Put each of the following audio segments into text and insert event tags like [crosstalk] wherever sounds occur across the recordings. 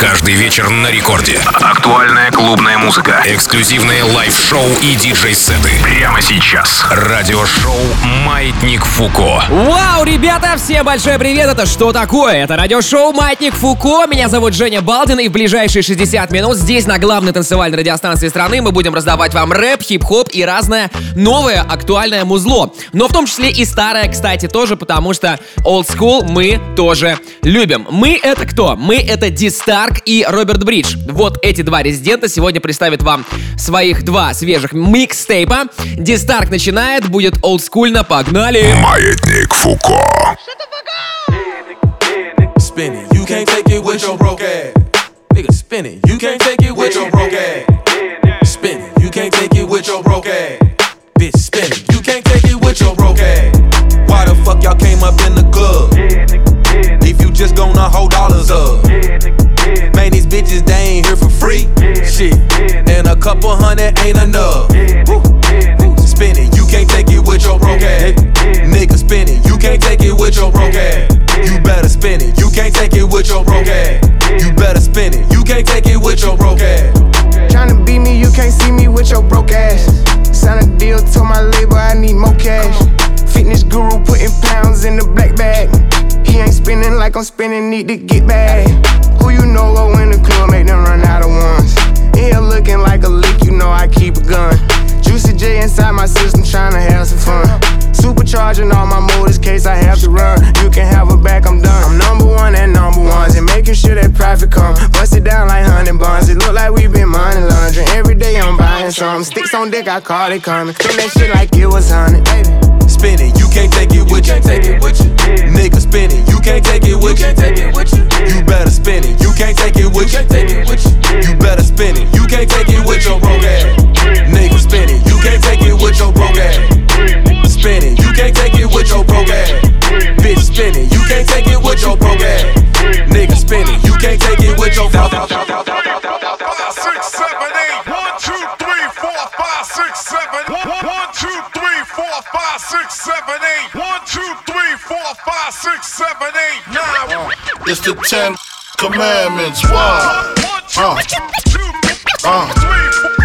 Каждый вечер на рекорде. Актуальная клубная музыка. Эксклюзивные лайв-шоу и диджей-сеты. Прямо сейчас. Радиошоу «Маятник Фуко». Вау, ребята, всем большой привет! Это что такое? Это радиошоу «Маятник Фуко». Меня зовут Женя Балдин, и в ближайшие 60 минут здесь, на главной танцевальной радиостанции страны, мы будем раздавать вам рэп, хип-хоп и разное новое актуальное музло. Но в том числе и старое, кстати, тоже, потому что old school мы тоже любим. Мы это кто? Мы это Ди Старк и Роберт Бридж. Вот эти два резидента сегодня представят вам своих два свежих микстейпа. Ди Старк начинает, будет олдскульно, погнали! Маятник Фуко. Spinning, you can't take it with your broke ass. Nigga, spinning, you can't take it with your broke ass. Spinning, you can't take it with your broke ass. Bitch, spinning, you can't take it with your broke ass. Why the fuck y'all came up in the club? If you just gonna hold dollars up. Man, these bitches, they ain't here for free. Shit. And a couple hundred ain't enough. Woo. Can't take it with your broke ass. Nigga, spinning, you can't take it with your broke ass. You better spin it, you can't take it with your broke ass. You better spin it, you can't take it with your broke ass. Tryna beat me, you can't see me with your broke ass. Sign a deal, told my label I need more cash. Fitness guru putting pounds in the black bag. He ain't spinning like I'm spinning, need to get back. Who you know go in the club, make them run out of ones. Here looking like a lick, you know I keep a gun. Juicy J inside my system, tryna have some fun. Supercharging all my motors, case I have to run. You can have her back, I'm done. I'm number one and number ones, and making sure that profit come. Bust it down like honey buns. It look like we been money laundering. Every day I'm buying some. Sticks on deck, I call it coming. Spin that shit like it was honey, baby. Spin it, you can't take it with you. You can't take it with you. Nigga, spin it, you can't take it with you. Take it with you. You better spin it, you can't take it with you. Take it with you. You better spin it, you can't take it with your broke ass. Nigga, spin it, you can't take it with your broke ass. Spin it, you can't take it with your broke ass. Bitch, spin it, you can't take it with your broke ass. Nigga, spin it, you can't take it with your broke ass. Five, six, seven, eight. One, two, three, four, five, six, seven. One, one, two, three, four, five, six, seven, eight. One, two, three, four, five, six, seven, eight, nine. It's the Ten Commandments. Why? One, two, Uh. two, Uh.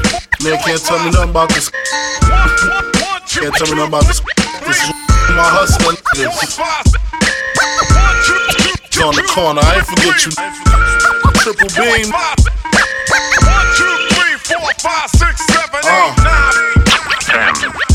Three, four, Man can't tell me nothing about this. Can't tell me nothing about this. This is my hustling. four, This five, one, two, two, is on the corner. I ain't forget you. Triple beam. five. One, two, three, four, five, six, seven, Uh. eight, nine.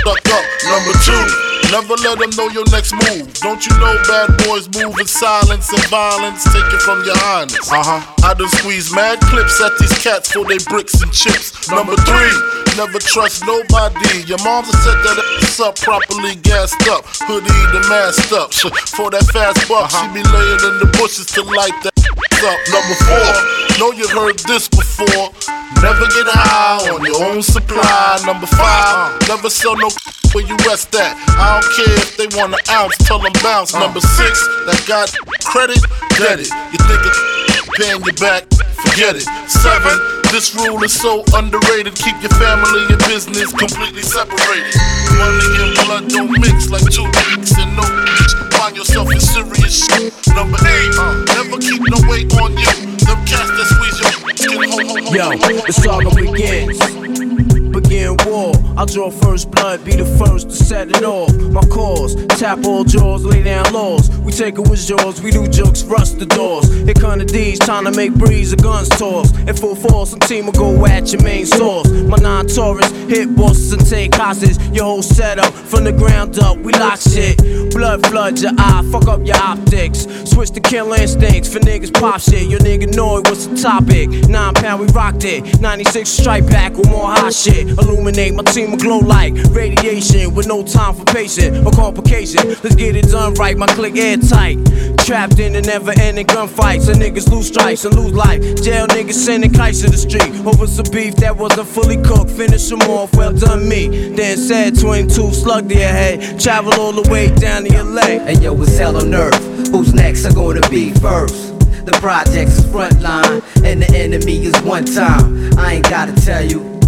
stuck up. Number two, never let them know your next move. Don't you know bad boys move in silence and violence? Take it from your highness. Uh huh. I done squeeze mad clips at these cats for they bricks and chips. Number three, never trust nobody. Your mom's set that ass up properly gassed up, hoodie the masked up. [laughs] For that fast buck, she be laying in the bushes to light that up. Number four, know you heard this before. Never get high on your own supply. Number five, never sell no [laughs] where you rest at. I don't care if they want an ounce, tell them bounce. Uh. Number six, that got credit, get it. You think it's [laughs] paying you back, forget it. Seven, this rule is so underrated. Keep your family and business completely separated. Money and blood don't mix like two dicks and no bitch. Find yourself in serious shit. Number eight, uh, never keep no weight on you. Them cats that squeeze your skin, ho, ho, ho, Yo, ho, ho. the Begin war. I draw first blood, be the first to set it off. My cause, tap all jaws, lay down laws. We take it with jaws, we do jokes, rust the doors. Here come the D's, trying to make breeze, the guns toss. In full force, some team will go at your main source. My non Taurus, hit bosses and take hostage. Your whole setup, from the ground up, we lock shit. Blood flood your eye, fuck up your optics. Switch to kill instincts for niggas pop shit. Your nigga know it was the topic. Nine pound, we rocked it. 96 strike back with more hot shit. Illuminate my team will glow like radiation with no time for patience or complication. Let's get it done right, my click airtight. Trapped in the never ending gunfights, and niggas lose strikes and lose life. Jail niggas sending kites to the street over some beef that wasn't fully cooked. Finish them off, well done me. Then said 22 slug to your head. Travel all the way down to LA. And yo, it's hell on earth. Who's next are gonna be first? The projects is frontline, and the enemy is one time. I ain't gotta tell you.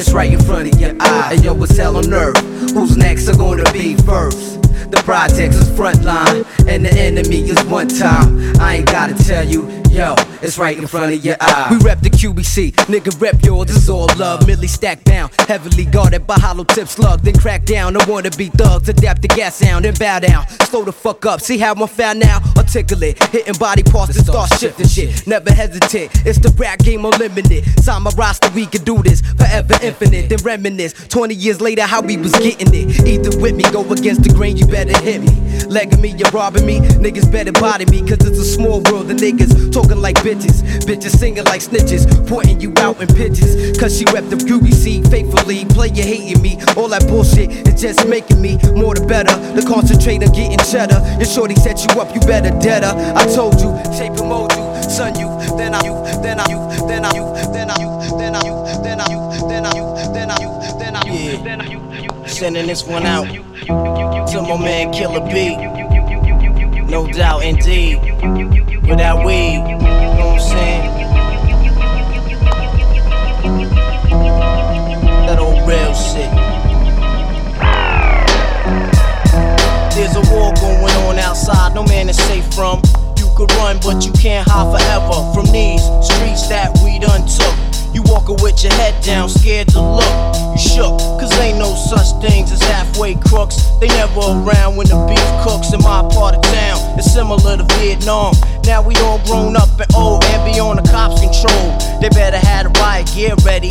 It's right in front of your eye. And yo, it's hell on earth. Who's next are gonna be first? The projects is frontline, and the enemy is one time. I ain't gotta tell you, yo, it's right in front of your eye. We rep the QBC, nigga rep yours, this is all love. Uh-huh. Millie stacked down, heavily guarded by hollow tip slug. Then crack down, I wanna be thugs, adapt the gas sound, then bow down. Slow the fuck up, see how I'm found now? Articulate, hitting body parts and start shifting shit. Never hesitate, it's the rap game unlimited. Sign my roster, we can do this forever infinite. Then reminisce, 20 years later, how we was getting it. Either with me, go against the grain, you better hit me. Legging me, you're robbing me, niggas better body me, cause it's a small world. The niggas talking like bitches, bitches singing like snitches, pointing you out in pitches. Cause she rep the QBC faithfully, player hating me. All that bullshit is just making me more the better. The concentrate on getting cheddar. Your shorty set you up, you better deader. I told you, shape and mold you, son you, then I you, then I you, then I you, then I you, then I you, then I you, then I you, then I you, then I you, then I you. Sending this one out to my man Killer B. No doubt, indeed. Without weed, you know what I'm saying? That old real shit. There's a war going on outside, no man is safe from. You could run, but you can't hide forever from these streets that we done took. You walking with your head down, scared to look. You shook, cause ain't no such things as halfway crooks. They never around when the beef cooks in my part of town. It's similar to Vietnam. Now we all grown up and old and be on the cops' control. They better have the riot gear ready.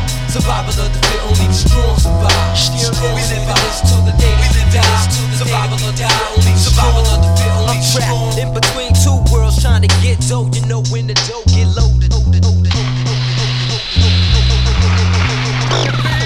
Survival of the fit, only the strong survive. We live in this till the day we die. Survival of the fit, only the survival of the fit, only the strong. In between two worlds, trying to get dope, you know when the dope get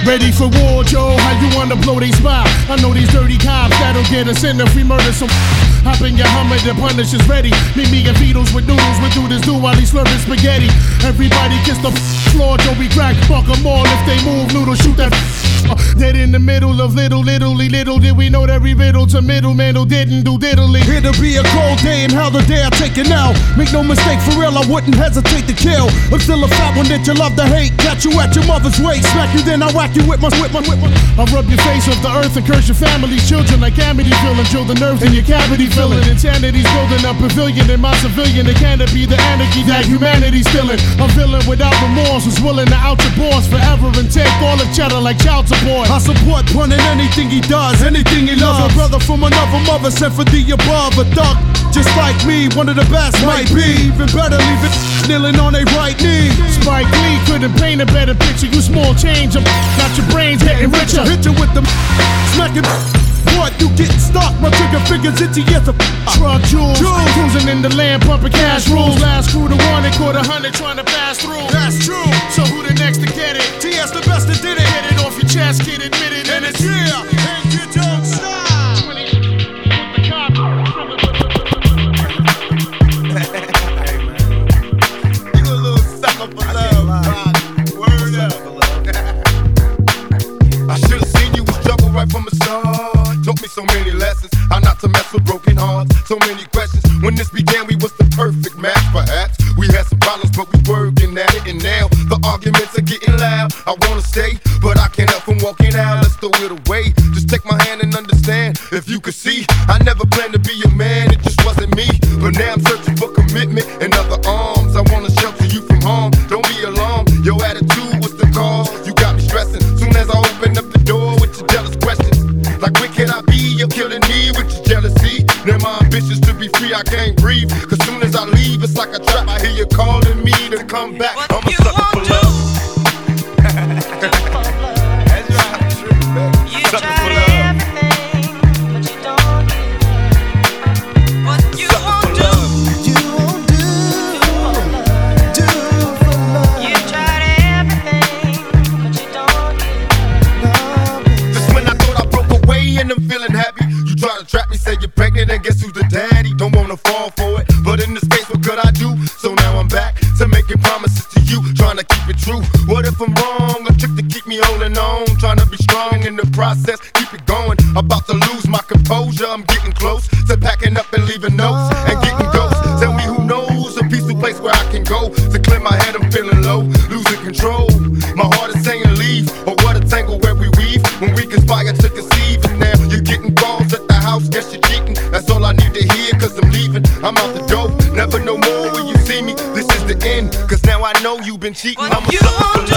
Ready for war, Joe? How you wanna blow they spot? I know these dirty cops that'll get us in if we murder some. [laughs] Hop in your Hummer, the punish is ready. Meet me and Beatles with noodles, we do this do while he's slurping spaghetti. Everybody kiss the [laughs] floor, Joe, we crack. Fuck them all if they move, noodle, shoot that. Uh, dead in the middle of little, littly, little did we know that we riddle to middleman who didn't do diddly. Here to be a cold day and how the day I take it now. Make no mistake, for real, I wouldn't hesitate to kill. I'm still a fat one that you love to hate. Catch you at your mother's waist, smack you, then I whack you with my, whip, my, with my. I'll rub your face off the earth and curse your family's children like Amityville and drill the nerves in your cavity filling. Insanity's building a pavilion in my civilian. It can't be the anarchy that humanity's feeling. A villain without remorse who's willing to out your boss forever and take all the cheddar like child support. I support in anything he does, anything he loves. A brother from another mother sent for the above. A thug just like me, one of the best might be. Even better, leave it kneeling on a right knee. Spike Lee couldn't paint a better picture. You small change, got your brains getting richer. Hit you with the smacking. What you getting stuck? My trigger fingers itchy as a truck jewels. Cruising in the land, pumping cash rules. Last crew to one, they caught a hundred trying to pass through. That's true. So Let's get it had to conceive it now. You're getting balls at the house, guess you're cheating. That's all I need to hear, cause I'm leaving. I'm out the door, never no more will you see me. This is the end, cause now I know you've been cheating. I'm a sucker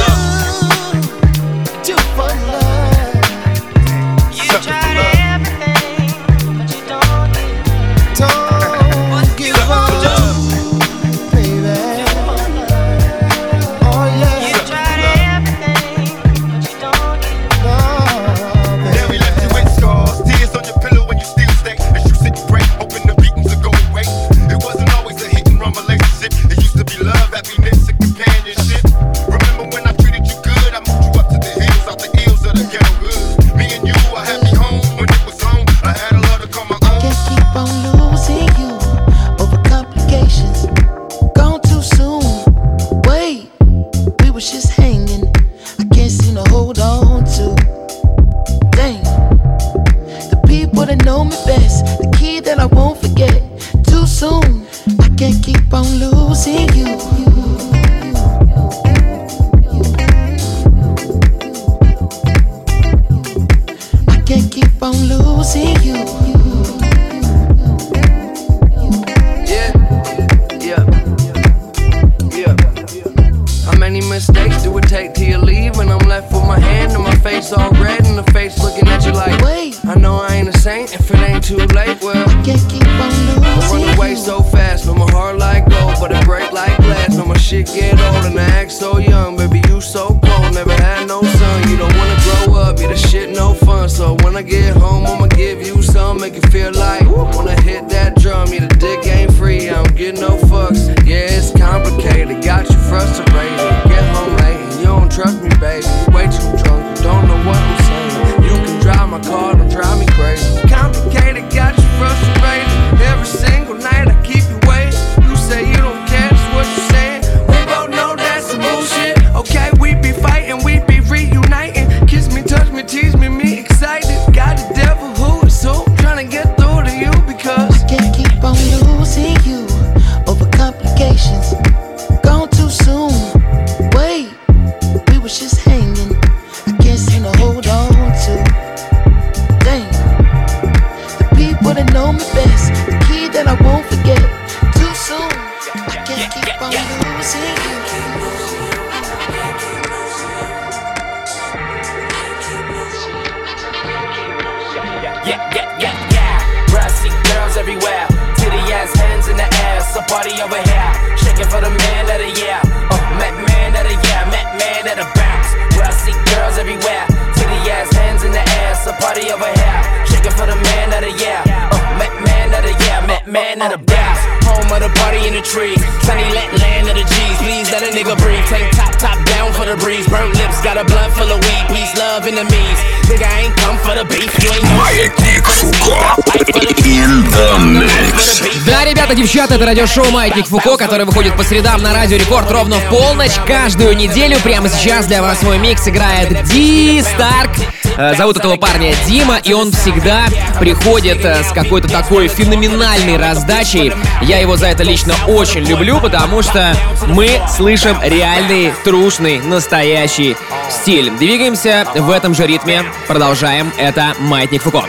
Чат — это радиошоу «Маятник Фуко», которое выходит по средам на Радио Рекорд ровно в полночь. Каждую неделю прямо сейчас для вас мой микс играет Ди Старк. Э, зовут этого парня Дима, и он всегда приходит э, с какой-то такой феноменальной раздачей. Я его за это лично очень люблю, потому что мы слышим реальный, трушный, настоящий стиль. Двигаемся в этом же ритме, продолжаем. Это «Маятник Фуко».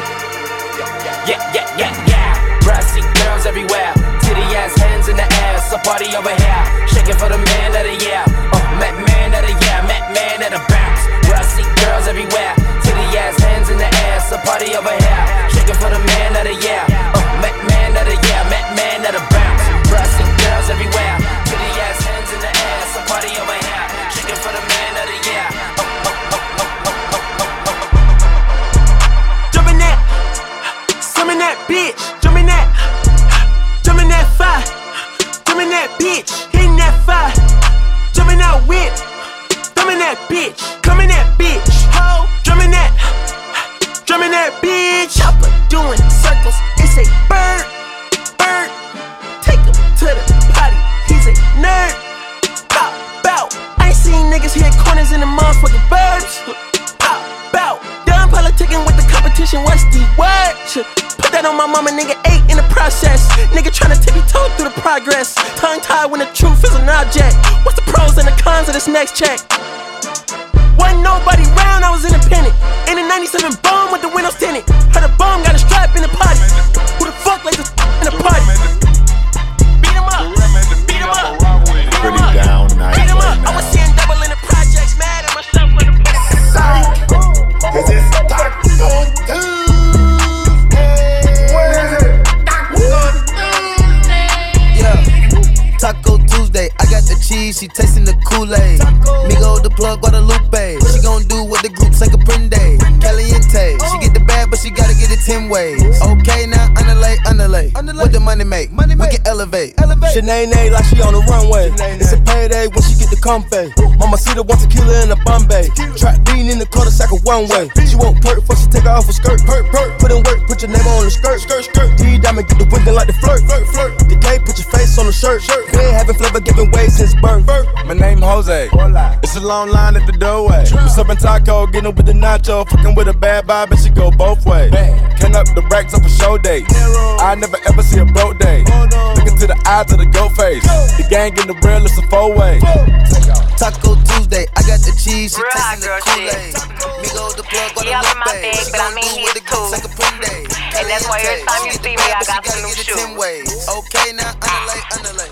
Yeah, yeah. Air. So party over here. Shaking for the man of the year. Uh, Met man of the year. Met man of the bounce. Brassy girls everywhere. Titty ass hands in the air. So party over here. Shaking for the man of the year. Uh, Met man of the year. Met man of the bounce. Brassy girls everywhere. Titty ass hands in the air. So party over here. Shaking for the man of the year. Uh, Jump in that, some in that bitch. Jump in that, bitch, hitting that fire. Jump in that whip, thumb that bitch. Come in that bitch, ho. Drum in that, drum in that bitch. Chopper doing circles. It's a bird, bird. Take him to the potty. He's a nerd. Bow, bow. I ain't seen niggas hit corners in the motherfucking burbs. Bow, bow. Done politicking with the competition. What's the word? Put that on my mama, nigga. Eight in the process. Nigga tryna tippy toe through the progress. Tongue tied when the truth is an object. What's the pros and the cons of this next check? Wasn't nobody round, I was independent. In the 97 bomb with the windows tinted. Heard a bomb got a strap in the potty. Who the fuck like this in the party? Beat him up. Beat him up. Pretty down night Beat him up. I was I got the cheese, she tasting the Kool-Aid. Migo the plug, Guadalupe. She gon' do what the group say Caprende. Caliente, she get the bag, but she gotta get it 10 ways. Okay, now underlay, underlay. What the money make? We can elevate. Shanae like she on the runway. It's a payday when get. Mama see the one tequila in the Bombay. Trap bean in the cul sack of one way. She won't perk before she take her off her skirt. Perk, perk. Put in work, put your name on the skirt. Skirt, skirt. D diamond get the winking like the flirt. Flirt, flirt. The Decay, put your face on the shirt. Shirt. Been having flavor giving way since birth. My name Jose. It's a long line at the doorway. Up in taco? Getting up with the nacho. Fucking with a bad vibe and she go both ways. Can up the racks up a show day. I never ever see a broke day. Looking to the eyes of the goat face. The gang in the real, it's a four way. Taco Tuesday, I got the cheese, she tasting the Kool-Aid. Migo the plug, Yeah, I'm in my bag, but I'm in here too. And that's why every time you see me, I got some new shoes. Okay, now underlay, underlay.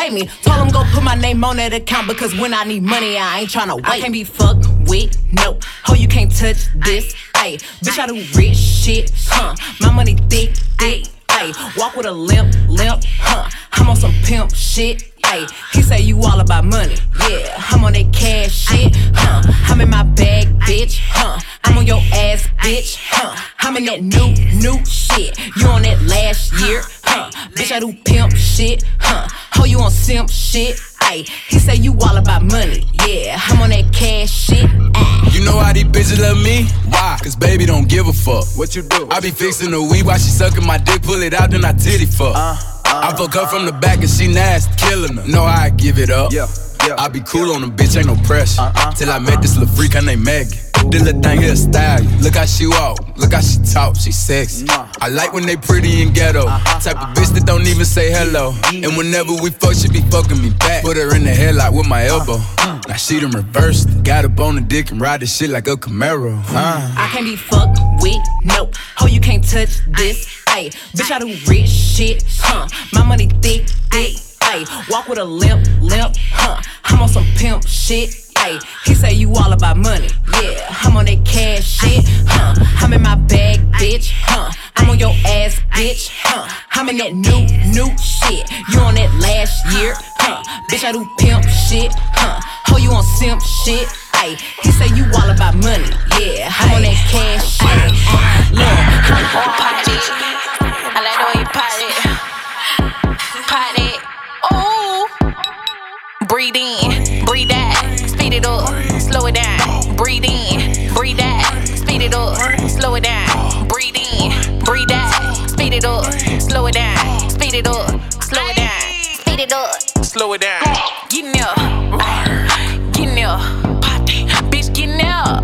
me. Told him go put my name on that account because when I need money, I ain't tryna wait. I can't be fucked with, no. Ho, you can't touch this. Ayy, bitch, I do rich shit, huh? My money thick, thick. Ayy, walk with a limp, limp, huh? I'm on some pimp shit. Ayy, he say you all about money, yeah. I'm on that cash shit, huh? I'm in my bag, bitch, huh? I'm on your ass, bitch, huh? I'm in that new, new shit. You on that last year, huh? Bitch, I do pimp shit, huh? Oh, you on simp shit, ayy. He say you all about money, yeah. I'm on that cash shit, ayy. You know how these bitches love me? Why? Cause baby don't give a fuck. What you do? I be fixing the weed while she sucking my dick, pull it out, then I titty fuck. Uh. I fuck her from the back and she nasty, killing her. No, I give it up. Yeah. I be cool on the bitch, ain't no pressure. Uh-uh. Till I met this little freak, her name Maggie. This little thing here style. Look how she walk, look how she talk, she sexy. I like when they pretty and ghetto. Uh-huh. Type of bitch that don't even say hello. And whenever we fuck, she be fucking me back. Put her in the headlock with my uh-huh. elbow. Now she done reversed. Got up on the dick and ride this shit like a Camaro. I can't be fucked with, no. Oh, you can't touch this. Ayy, bitch, I do rich shit, huh? My money thick, thick. Ayy, walk with a limp, limp, huh? I'm on some pimp shit. Ayy, he say you all about money, yeah. I'm on that cash shit, huh? I'm in my bag, bitch, huh? I'm on your ass, bitch, huh? I'm in that new, new shit. You on that last year, huh? Bitch, I do pimp shit, huh? Oh, you on simp shit. Hey, he say you all about money. Yeah, I'm on that cash shit. Look, I'm Party. I Breathe in, breathe out, speed it up, slow it down. Breathe in, breathe out, speed it up, slow it down. Breathe in, breathe out, speed it up, slow it down. Speed it up, slow it down. Speed it up, slow it down. Get in there, get in there, party, bitch, get in there,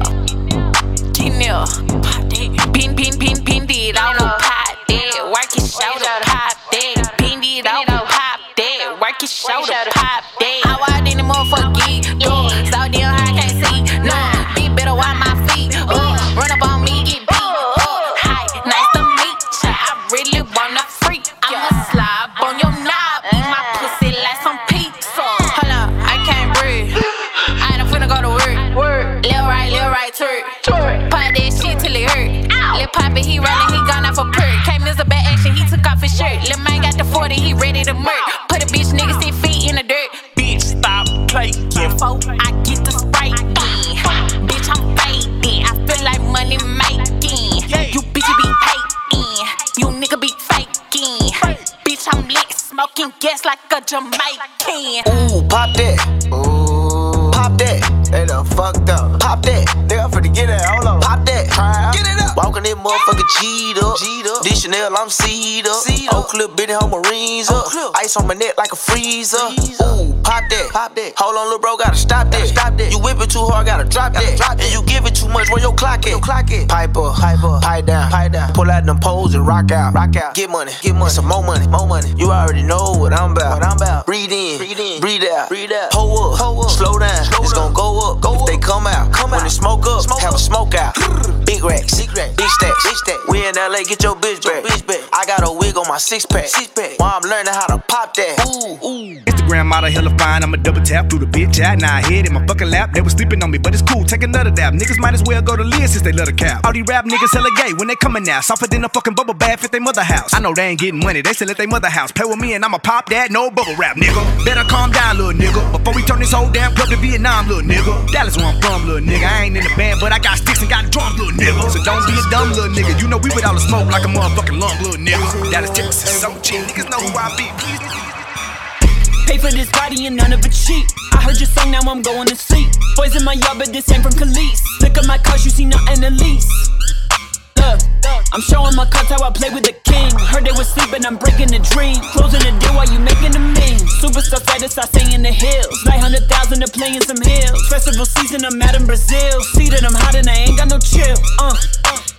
get in there, party. Pin, pin, pin, pin it on the pot, that work it, shoulder pop that, pin it on the pop that, work it, shoulder pop pop that. Ooh, pop that. They done fucked up. Pop that. Nigga, I'm finna get that. Hold on. Pop that. Get it up. Walking this motherfucker G'd up. G'd up. This Chanel, I'm C'd up. C'd up. Oak Cliff, Benny Home Marines up. Ice on my neck like a freezer. Ooh, pop that. Pop that. Hold on, little bro, gotta stop that. Stop that. You whip it too hard, gotta drop that. Drop and you give it too much, where your clock at? Your clock at. Pipe up. Pipe up. Pipe down. Pipe down. Pull out them poles and rock out. Rock out. Get money. Get money. Some more money. More money. You already know what I'm about. What I'm about. Breathe in. Breathe in. Breathe out. Breathe out. Hold up. Hold up. Slow down. Slow it's gonna go up. Go if up. they come out. Come when out. they smoke up. Smoke have up. a smoke out. Big racks. Big racks. Big stacks. Big stacks. We in LA, get your bitch. Bitch back. I got a wig on my six pack. Six pack. While I'm learning how to pop that. Ooh. Ooh. Instagram model hella fine, I'ma double tap through the bitch out. Now I hit in my fucking lap. They was sleeping on me, but it's cool. Take another dab. Niggas might as well go to Liz since they love the cap. All these rap niggas hella gay when they coming now. Softer than a fucking bubble bath at their mother house. I know they ain't getting money, they still at their mother house. Play with me and I'ma pop that, no bubble rap, nigga. Better calm down, little nigga. Before we turn this whole damn club to Vietnam, little nigga. Dallas where I'm from, little nigga. I ain't in the band, but I got sticks and got drums, little nigga. So don't be a dumb little nigga. You know we with all the smoke like a motherfucking lung, little nigga. Dallas, Texas, so cheap. Niggas know who I be. Pay for this body and none of it cheap. I heard your song, now I'm going to sleep. Boys in my yard, but this ain't from Khalees. Look at my cars, you see nothing at least. Look, I'm showing my cuts how I play with the king. Heard they was sleeping, I'm breaking the dream. Closing the deal while you making the mean. Superstar status, I stay in the hills. 900,000 to play in some hills. Festival season, I'm out in Brazil. See that I'm hot and I ain't got no chill. Uh, yeah.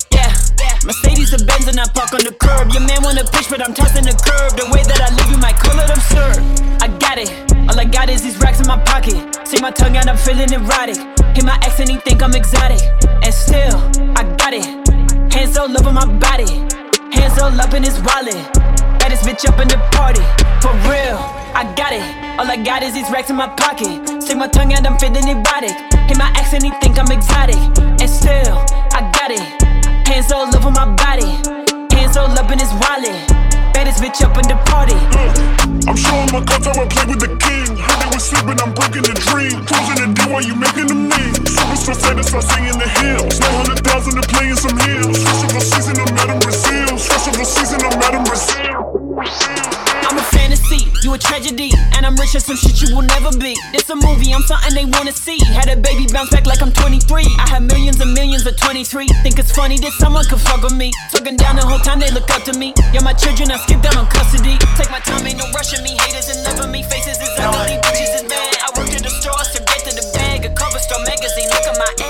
Mercedes and Benz and I park on the curb. Your man wanna pitch, but I'm tossing the curb. The way that I live, you might call it absurd. I got it. All I got is these racks in my pocket. See my tongue out, I'm feeling erotic. Hit my ex and he think I'm exotic. And still, I got it. Hands all over my body. Hands all up in his wallet. Baddest bitch up in the party. For real, I got it. All I got is these racks in my pocket. Stick my tongue out, I'm feeling erotic. Hit my ex and he think I'm exotic. And still, I got it. Hands all over my body. Hands all up in his wallet. Baddest bitch up in the party. I'm showing my cards how I play with the king. Heard they was sleeping, I'm breaking the dream. Closing the deal while you making the mean. Superstar status, I sing in the hills. 900,000 to play in some hills. Festival season, I'm out in Brazil. Festival season, I'm out Brazil. I'm a fantasy, you a tragedy, and I'm rich as some shit you will never be. It's a movie, I'm something they wanna see. Had a baby bounce back like I'm 23. I have millions and millions of 23. Think it's funny that someone could fuck with me. Talking down the whole time they look up to me. Yeah, my children, I skip down on custody. Take my time, ain't no rushing me. Haters and never me. Faces is ugly, bitches is bad. I worked at the stores to get to the bag. A cover store magazine, look at my ass.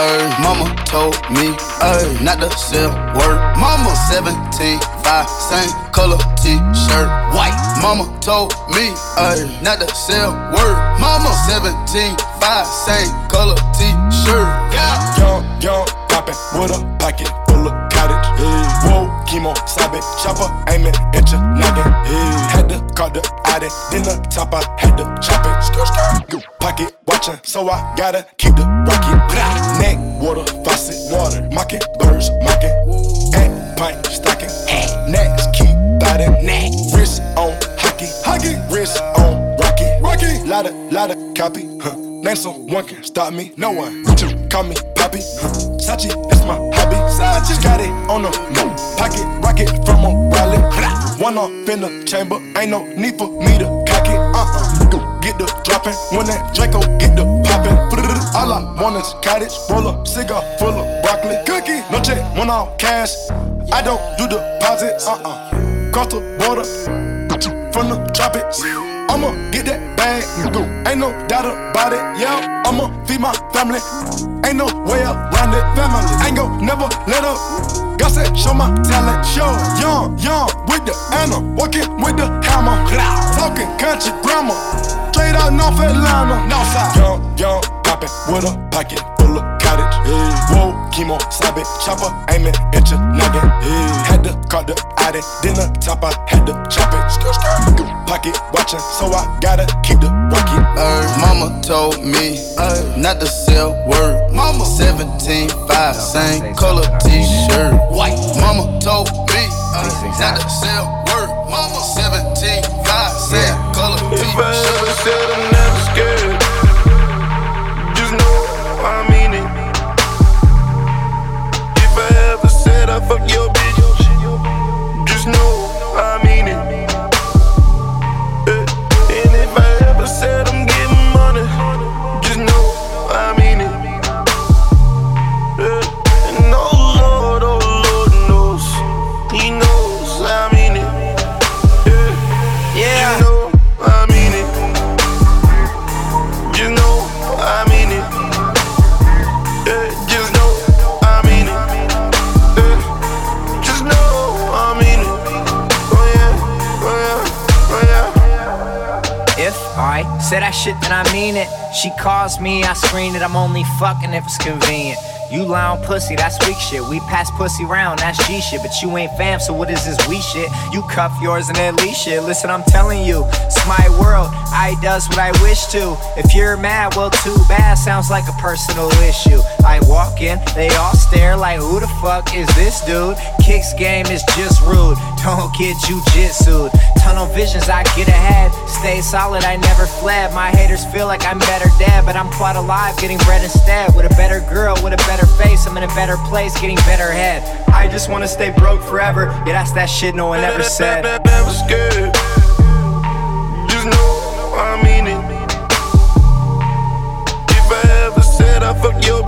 You Ay, mama told me, ay, not to sell word. Mama 17, 5, same color t-shirt, white. Mama told me, ay, not to sell word. Mama 17, 5, same color t-shirt. Yeah. Young, young, poppin' with a pocket full of cottage. Hey. Whoa, chemo, sabe, chopper, aiming at your noggin. Hey. Had to call the Audi, then the top, I had to chop it. Skr, skr. Pocket watchin', so I gotta keep the rocket. Blah water faucet, water. Mocking birds, mocking. At pint, stocking. At necks, keep biting. Neck. Wrist on hockey, hockey. Wrist on rocky, rocky. Lotta, lotta copy, huh. Name one can stop me, no one. to call me Poppy, huh. Sachi, that's my hobby. Sachi. Got it on the. Pocket rocket from a rally. One off in the chamber, ain't no need for me to cock it. Uh uh-uh. uh. Get the dropping when that Draco get the popping. All I want is cottage. Roll a cigar full of broccoli. Cookie. No check, one off cash. I don't do deposits. Uh-uh. Cross the border. From the tropics. I'ma get that bag, go. ain't no doubt about it. Yeah, I'ma feed my family, ain't no way around it. Family, ain't gon' never let up. God said, show my talent, show young, young with the Anna, walking with the hammer, talking country grammar, straight out North Atlanta, Northside. Young, young, poppin' with a pocket full of cottage. Hey. Whoa, chemo, sabe, chopper, aiming at your noggin. Hey. Had to call the addy, then the top, I had to chop it. Skr, skr. Pocket watching, so I gotta keep the rocket. Uh, mama told me uh, not to sell word. Mama 17, 5, same color t-shirt. White. Mama told me uh, not to sell word. Mama 17, 5, same color If I She calls me, I screen it. I'm only fucking if it's convenient. You lying pussy, that's weak shit. We pass pussy round, that's G shit. But you ain't fam, so what is this we shit? You cuff yours and leash shit. Listen, I'm telling you, it's my world. I does what I wish to. If you're mad, well, too bad. Sounds like a personal issue. I walk in, they all stare like, who the fuck is this dude? Kicks game is just rude. [laughs] Don't get jujitsu'd. Tunnel visions, I get ahead. Stay solid, I never fled. My haters feel like I'm better dead, but I'm quite alive, getting bread instead. With a better girl, with a better face, I'm in a better place, getting better head. I just wanna stay broke forever. Yeah, that's that shit no one ever said. Never scared. Just know I mean it. If I ever said I fuck your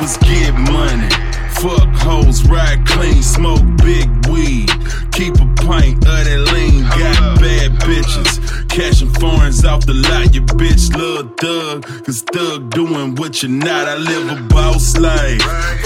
is get money. Fuck hoes, ride clean, smoke big weed. Keep a pint of that lean, got bad bitches. Cashing foreigns off the lot, your bitch love thug. Cause thug doing what you're not, I live a boss life.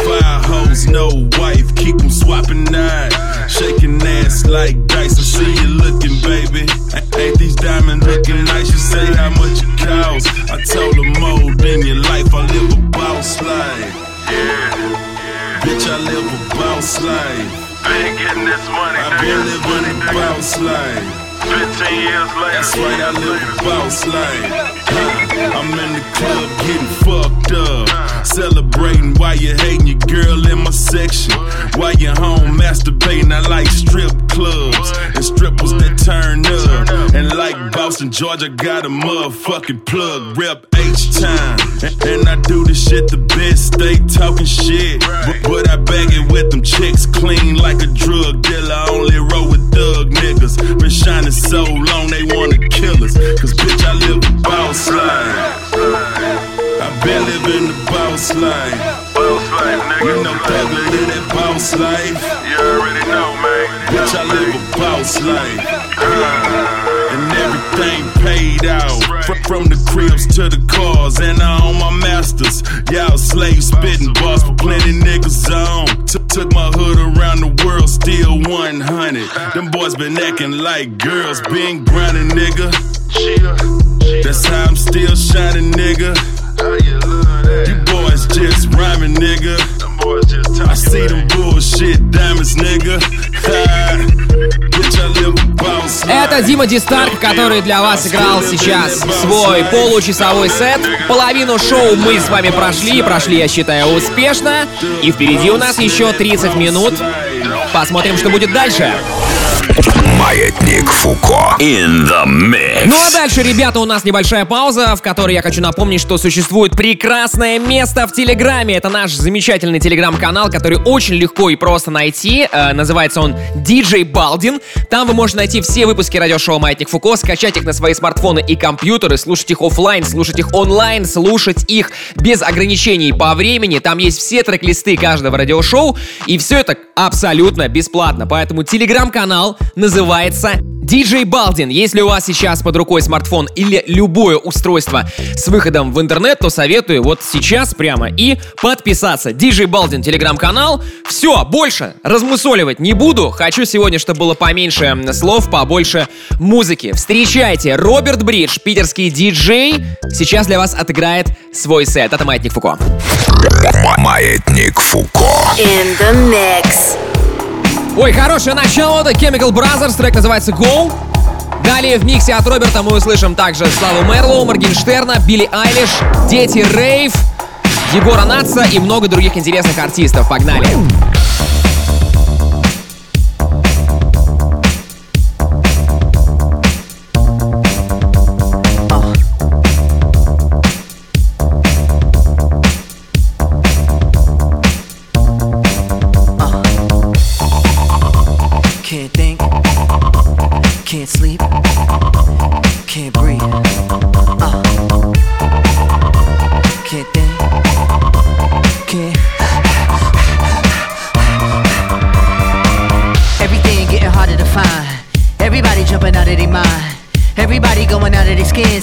Five hoes, no wife, keep them swapping nine. Shaking ass like dice, I see you looking, baby. Ain't these diamonds looking nice? You say how much it costs. I told her more than your life, I live a boss life. Yeah. Bitch, I live a boss life. Been getting this money. I've been living a boss life. 15 years later. That's right, I live boss life. Huh. I'm in the club getting fucked up. Uh. Celebrating while you hating your girl in my section. While you home masturbating, I like strip clubs and strippers that turn up. And like Boston, Georgia, got a motherfucking plug. Rep H-Town. And, I do the shit the best, stay talking shit. But, I bag it with them chicks clean like a drug dealer. Only roll with thug niggas. Been shining so long they wanna kill us. Cause bitch, I live a boss life. I been living the boss life. Boss life, nigga. You know thugger live that boss life. You already know, man. Bitch, I live a boss life. Uh. And everything paid out. From the cribs to the cars, and I own my masters. Y'all slaves spitting bars for plenty niggas on. T- took my hood around the world, still 100. Them boys been acting like girls, been grinding, nigga. That's how I'm still shining, nigga. You boys just rhyming, nigga. I see them bullshit diamonds, nigga. [laughs] Это Дима Дистарк, который для вас играл сейчас свой получасовой сет. Половину шоу мы с вами прошли, прошли, я считаю, успешно. И впереди у нас еще 30 минут. Посмотрим, что будет дальше. Маятник Фуко. In the mix. Ну а дальше, ребята, у нас небольшая пауза, в которой я хочу напомнить, что существует прекрасное место в Телеграме. Это наш замечательный Телеграм-канал, который очень легко и просто найти. Э, называется он DJ Балдин. Там вы можете найти все выпуски радиошоу Маятник Фуко, скачать их на свои смартфоны и компьютеры, слушать их офлайн, слушать их онлайн, слушать их без ограничений по времени. Там есть все трек-листы каждого радиошоу, и все это абсолютно бесплатно. Поэтому Телеграм-канал называется DJ Балдин. Если у вас сейчас под рукой смартфон или любое устройство с выходом в интернет, то советую вот сейчас прямо и подписаться. DJ Балдин, телеграм-канал. Все, больше размусоливать не буду. Хочу сегодня, чтобы было поменьше слов, побольше музыки. Встречайте, Роберт Бридж, питерский диджей, сейчас для вас отыграет свой сет. Это Маятник Фуко. Маятник Фуко. In the mix. Ой, хорошее начало, это Chemical Brothers, трек называется Go. Далее в миксе от Роберта мы услышим также Славу Мерлоу, Моргенштерна, Билли Айлиш, Дети Рейв, Егора Натса и много других интересных артистов. Погнали! Can't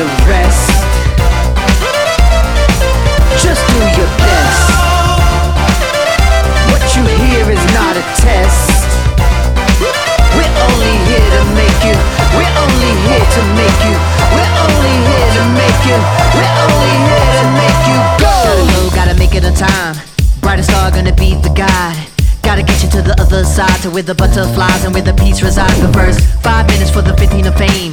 to rest. Just do your best. What you hear is not a test. We're only here to make you. We're only here to make you. We're only here to make you. We're only here to make you go. Gotta go, gotta make it on time. Brightest star gonna be the guide. Gotta get you to the other side, to where the butterflies and where the peace resides. But first, five minutes for the 15 of fame.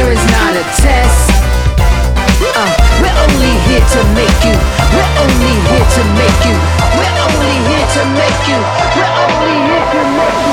hear is not a test. Uh, we're only here to make you. We're only here to make you. We're only here to make you. We're only here to make you.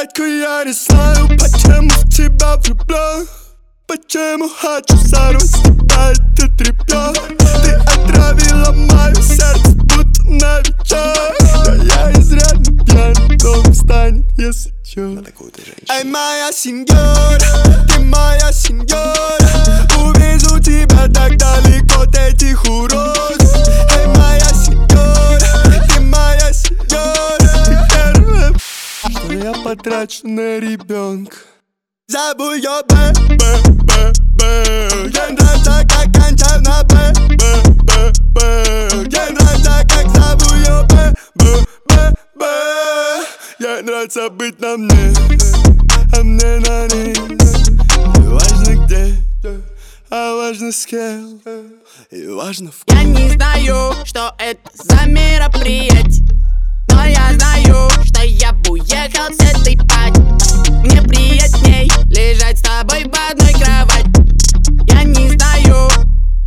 Ай, дядька, я не знаю, почему в тебя влюблен Почему хочу сорвать с тебя это тряпье Ты отравила мое сердце, будто новичок Да я изрядно пьян, но встанет, если чё Эй, моя сеньора, ты моя сеньора потрачу на ребенка Забудь ее, б, б, б, б. Ей нравится, как кончаю на б, б, б, б. Ей нравится, как зову ее, б, б, б, б. Ей нравится быть на мне, а мне на ней. Не важно где, а важно с кем. И важно в Я не знаю, что это за мероприятие Но я знаю, что я бы уехал с этой пати Мне приятней лежать с тобой в одной кровати. Я не знаю,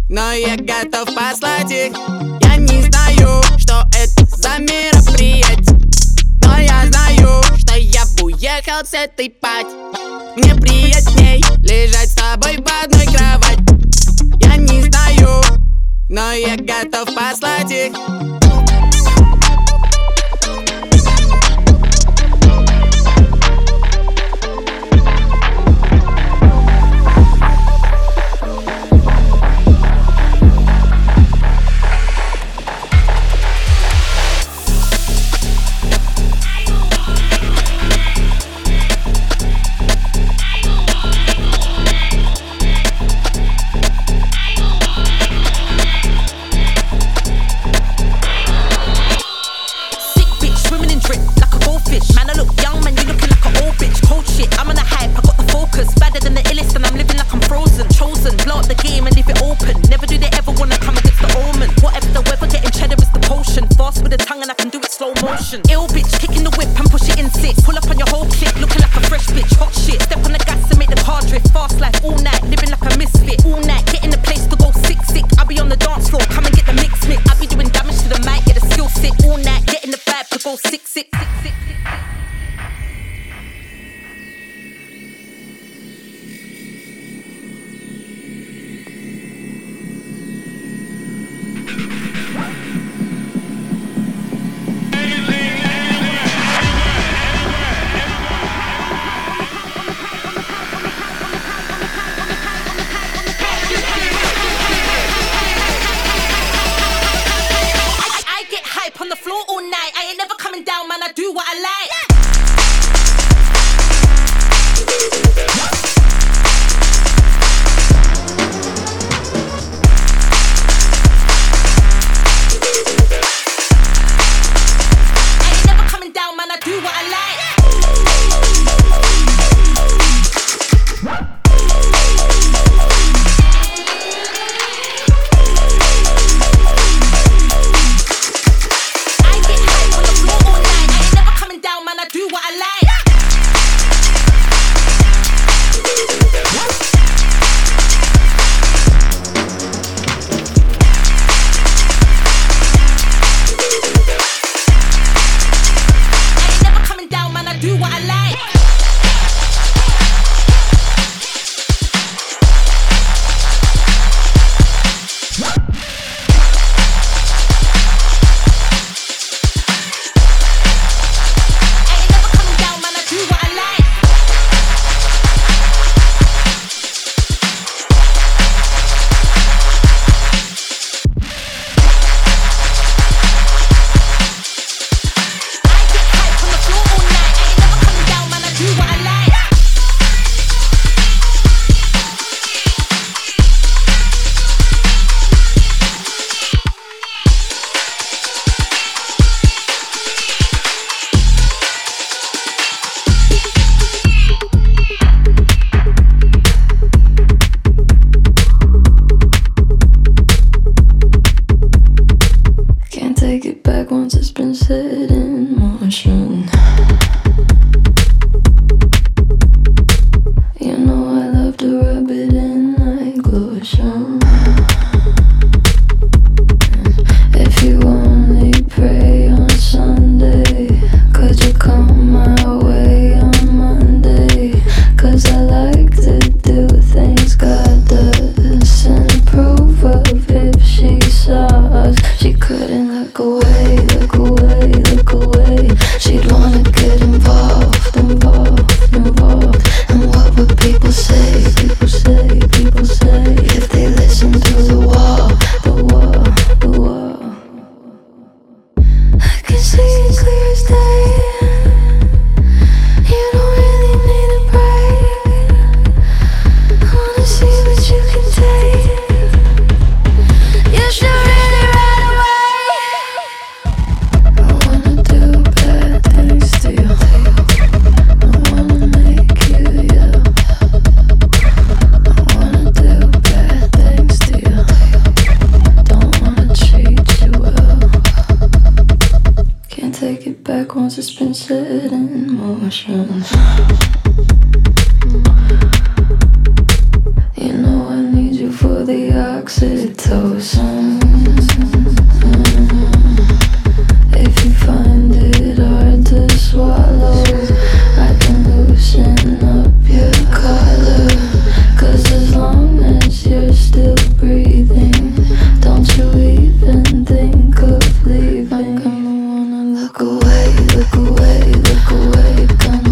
но я готов послать их. Я не знаю, что это за мероприятие. Но я знаю, что я бы уехал с этой пати Мне приятней лежать с тобой в одной кровати. Я не знаю, но я готов послать их potion. Fast with the tongue, and I can do it slow motion. Ill bitch, kicking the whip and push it in six. Pull up on your whole clip, looking like a fresh bitch. Hot shit, step on the gas and make the car drift. Fast life all night, living like a misfit. All night, getting the place to go sick, sick. I'll be on the dance floor, come and get the mix, mix. I'll be doing damage to the mic, get the skill sick. All night, getting the vibe to go sick, sick, sick, sick. I, expensive. away, look away, look away, come.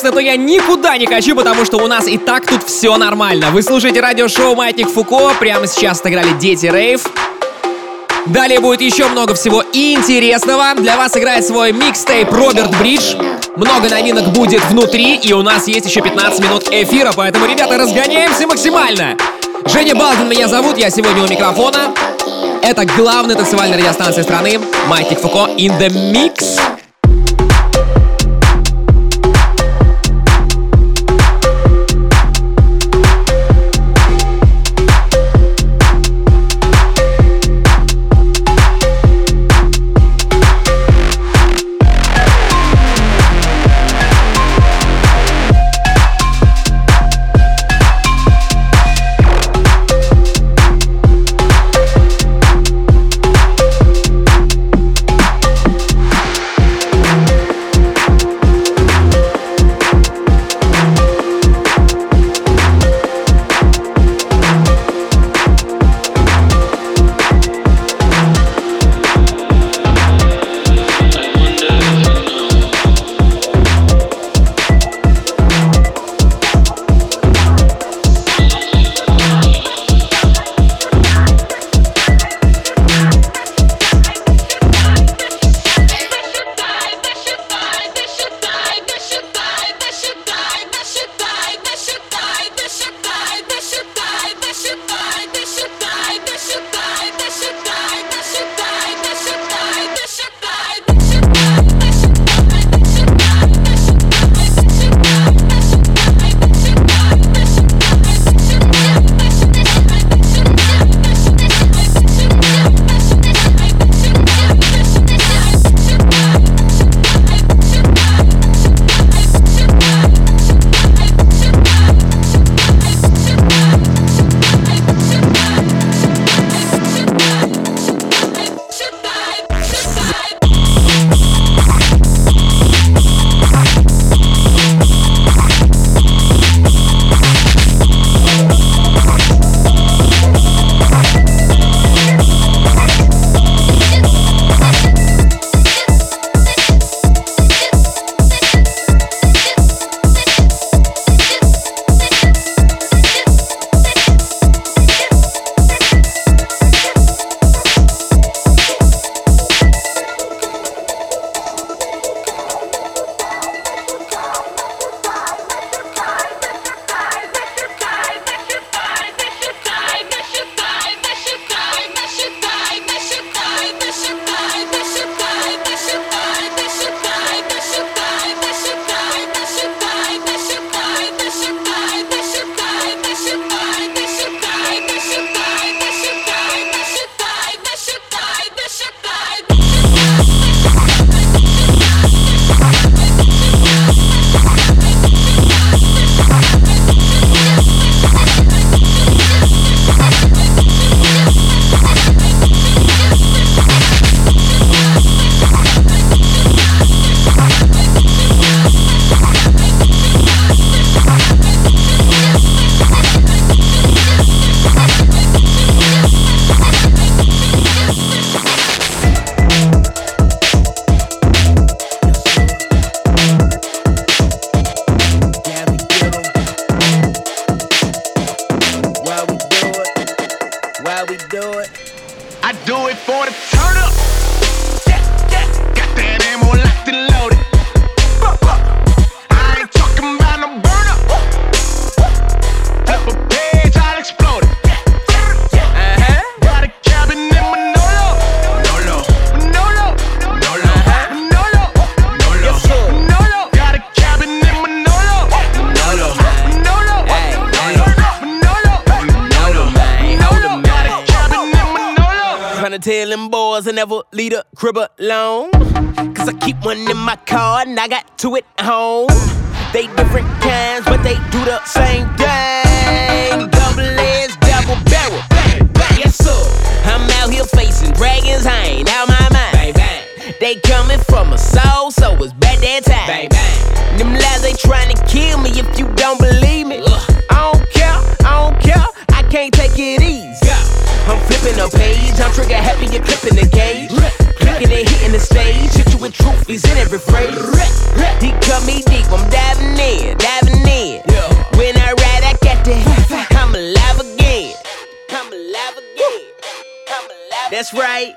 интересно, то я никуда не хочу, потому что у нас и так тут все нормально. Вы слушаете радиошоу «Маятник Фуко». Прямо сейчас сыграли «Дети Рейв». Далее будет еще много всего интересного. Для вас играет свой микстейп Роберт Бридж. Много новинок будет внутри, и у нас есть еще 15 минут эфира, поэтому, ребята, разгоняемся максимально. Женя Балдин меня зовут, я сегодня у микрофона. Это главная танцевальная радиостанция страны «Маятник Фуко in the Mix». I never leave a crib alone. Cause I keep one in my car and I got two at home. They different kinds, but they do the same thing. Double edged, double barrel. Bang, bang. Yes, sir. I'm out here facing dragons, I ain't out my mind. Bang, bang. They coming from a soul, so it's bad that time. Bang, bang. Them lies they trying to kill me if you don't believe me. I don't care, I don't care, I can't take it easy. I'm flipping a page, I'm trigger happy, you're clipping the gauge. Clicking and hitting the stage, hit you with truth, he's in every phrase. He cut me deep, I'm diving in, diving in. When I ride, I got that, I'm alive again. I'm alive again. I'm alive That's right.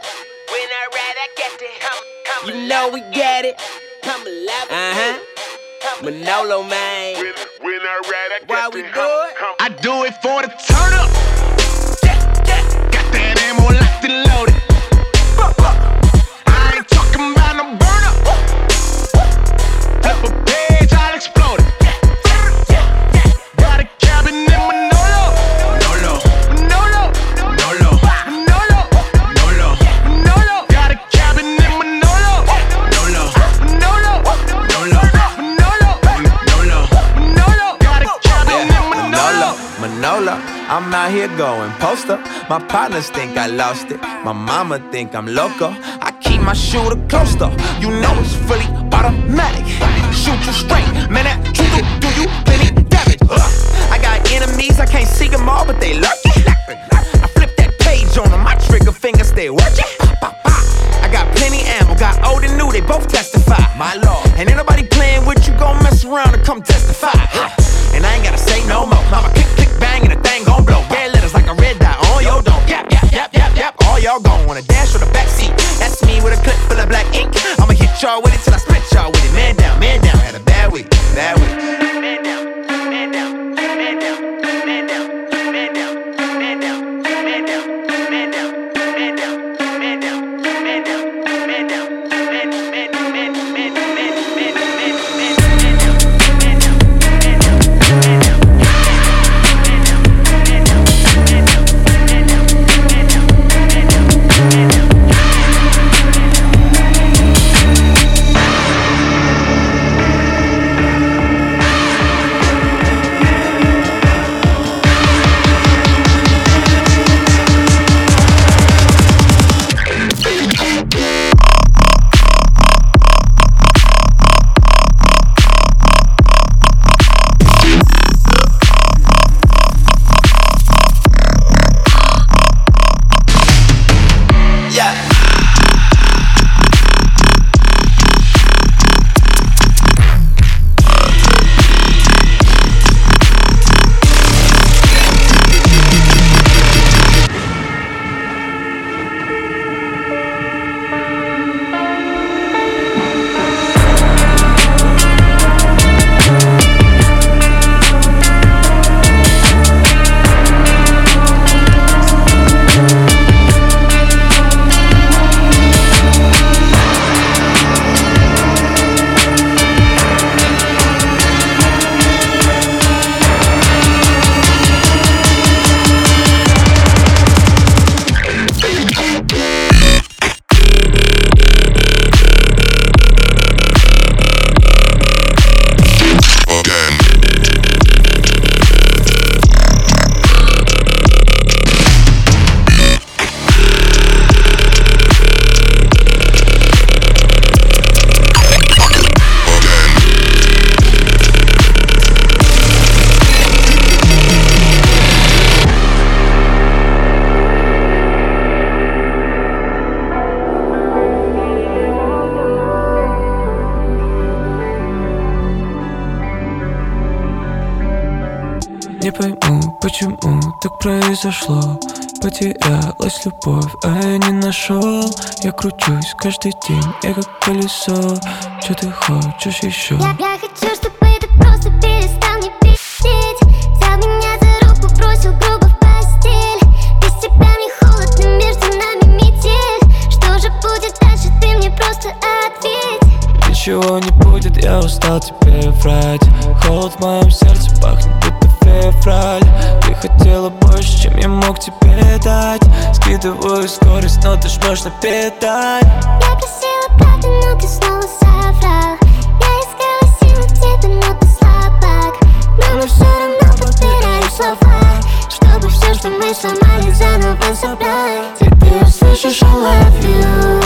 When I ride, I got that, you know we got it. I'm alive Uh huh. Manolo, man. When, when I ride, I Why we do it? I do it for the turn up. I'm out here going poster. My partners think I lost it. My mama think I'm loco. I keep my shooter close though. You know it's fully automatic. Shoot you straight, man. That trigger do you plenty damage. I got enemies, I can't see them all, but they lurking. I flip that page on them, my trigger finger stay working. I got plenty ammo, got old and new, they both testify. My lord, and ain't nobody playing with you, gon' mess around and come testify. Wanna dash or произошло Потерялась любовь, а я не нашел Я кручусь каждый день, я как колесо Че ты хочешь еще? Я, я скорость, но ты жмешь на педаль Я просила правду, но ты снова соврал. Я искала силы тебе, но ты слабак. Но мы все равно повторяем слова. Чтобы все, что мы сломали, заново собрать ты услышишь I love you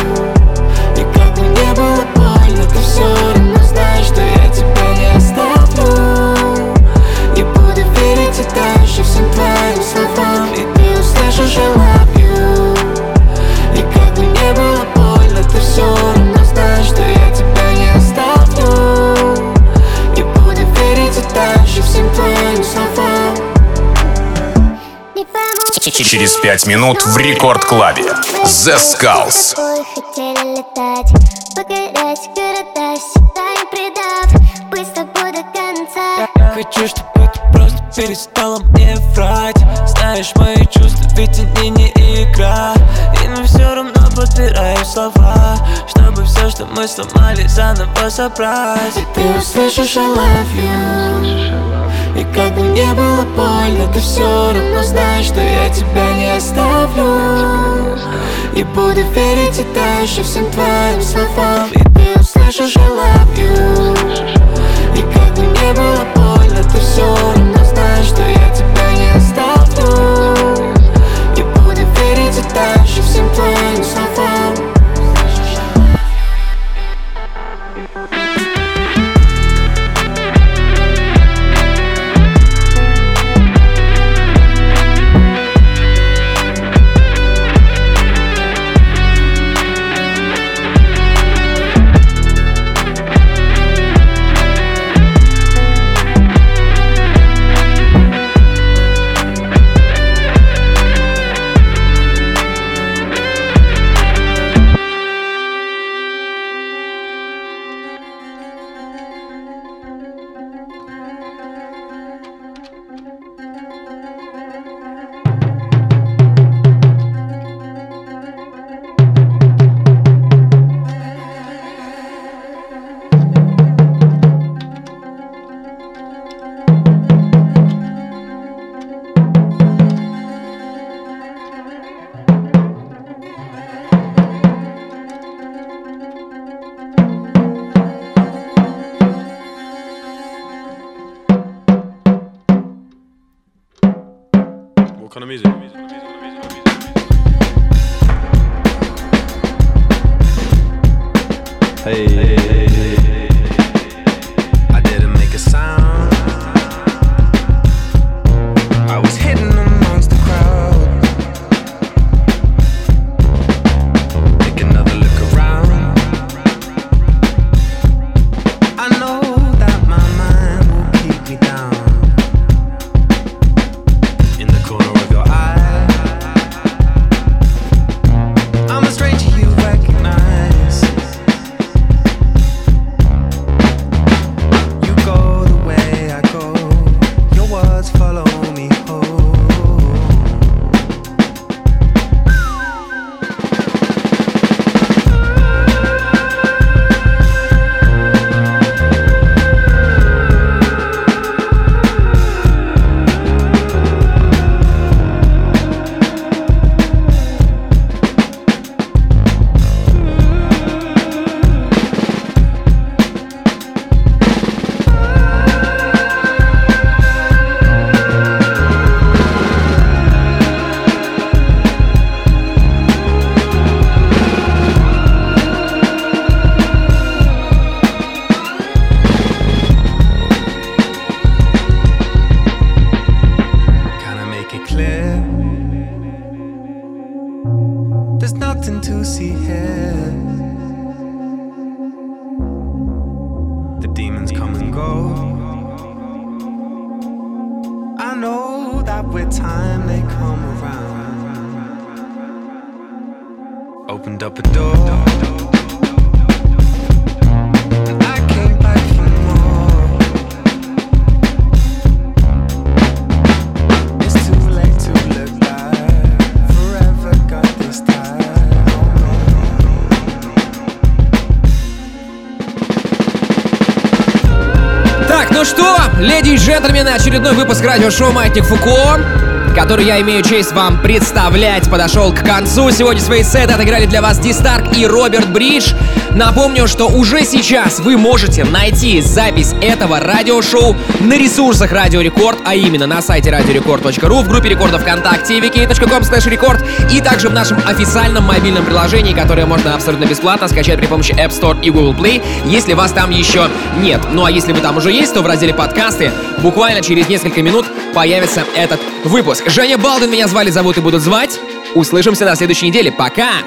И как бы не было пойму, Через пять минут в рекорд-клабе. The Skulls. хочу, чтобы ты просто перестала мне врать Знаешь мои чувства, ведь они не игра И мы все равно подбираем слова Чтобы все, что мы сломали, заново собрать И ты услышишь I love you И как бы не было больно, ты все равно знаешь, что я тебя не оставлю. И буду верить и дальше всем твоим словам. И ты услышишь I love you. И как бы не было больно, ты все равно знаешь, что я тебя леди и джентльмены, очередной выпуск радиошоу «Маятник Фуко», который я имею честь вам представлять, подошел к концу. Сегодня свои сеты отыграли для вас Ди Старк и Роберт Бридж. Напомню, что уже сейчас вы можете найти запись этого радиошоу на ресурсах Радио Рекорд, а именно на сайте радиорекорд.ру, в группе рекордов ВКонтакте, vk.com record и также в нашем официальном мобильном приложении, которое можно абсолютно бесплатно скачать при помощи App Store и Google Play, если вас там еще нет. Ну а если вы там уже есть, то в разделе подкасты буквально через несколько минут появится этот выпуск. Женя Балдин меня звали, зовут и будут звать. Услышимся на следующей неделе. Пока!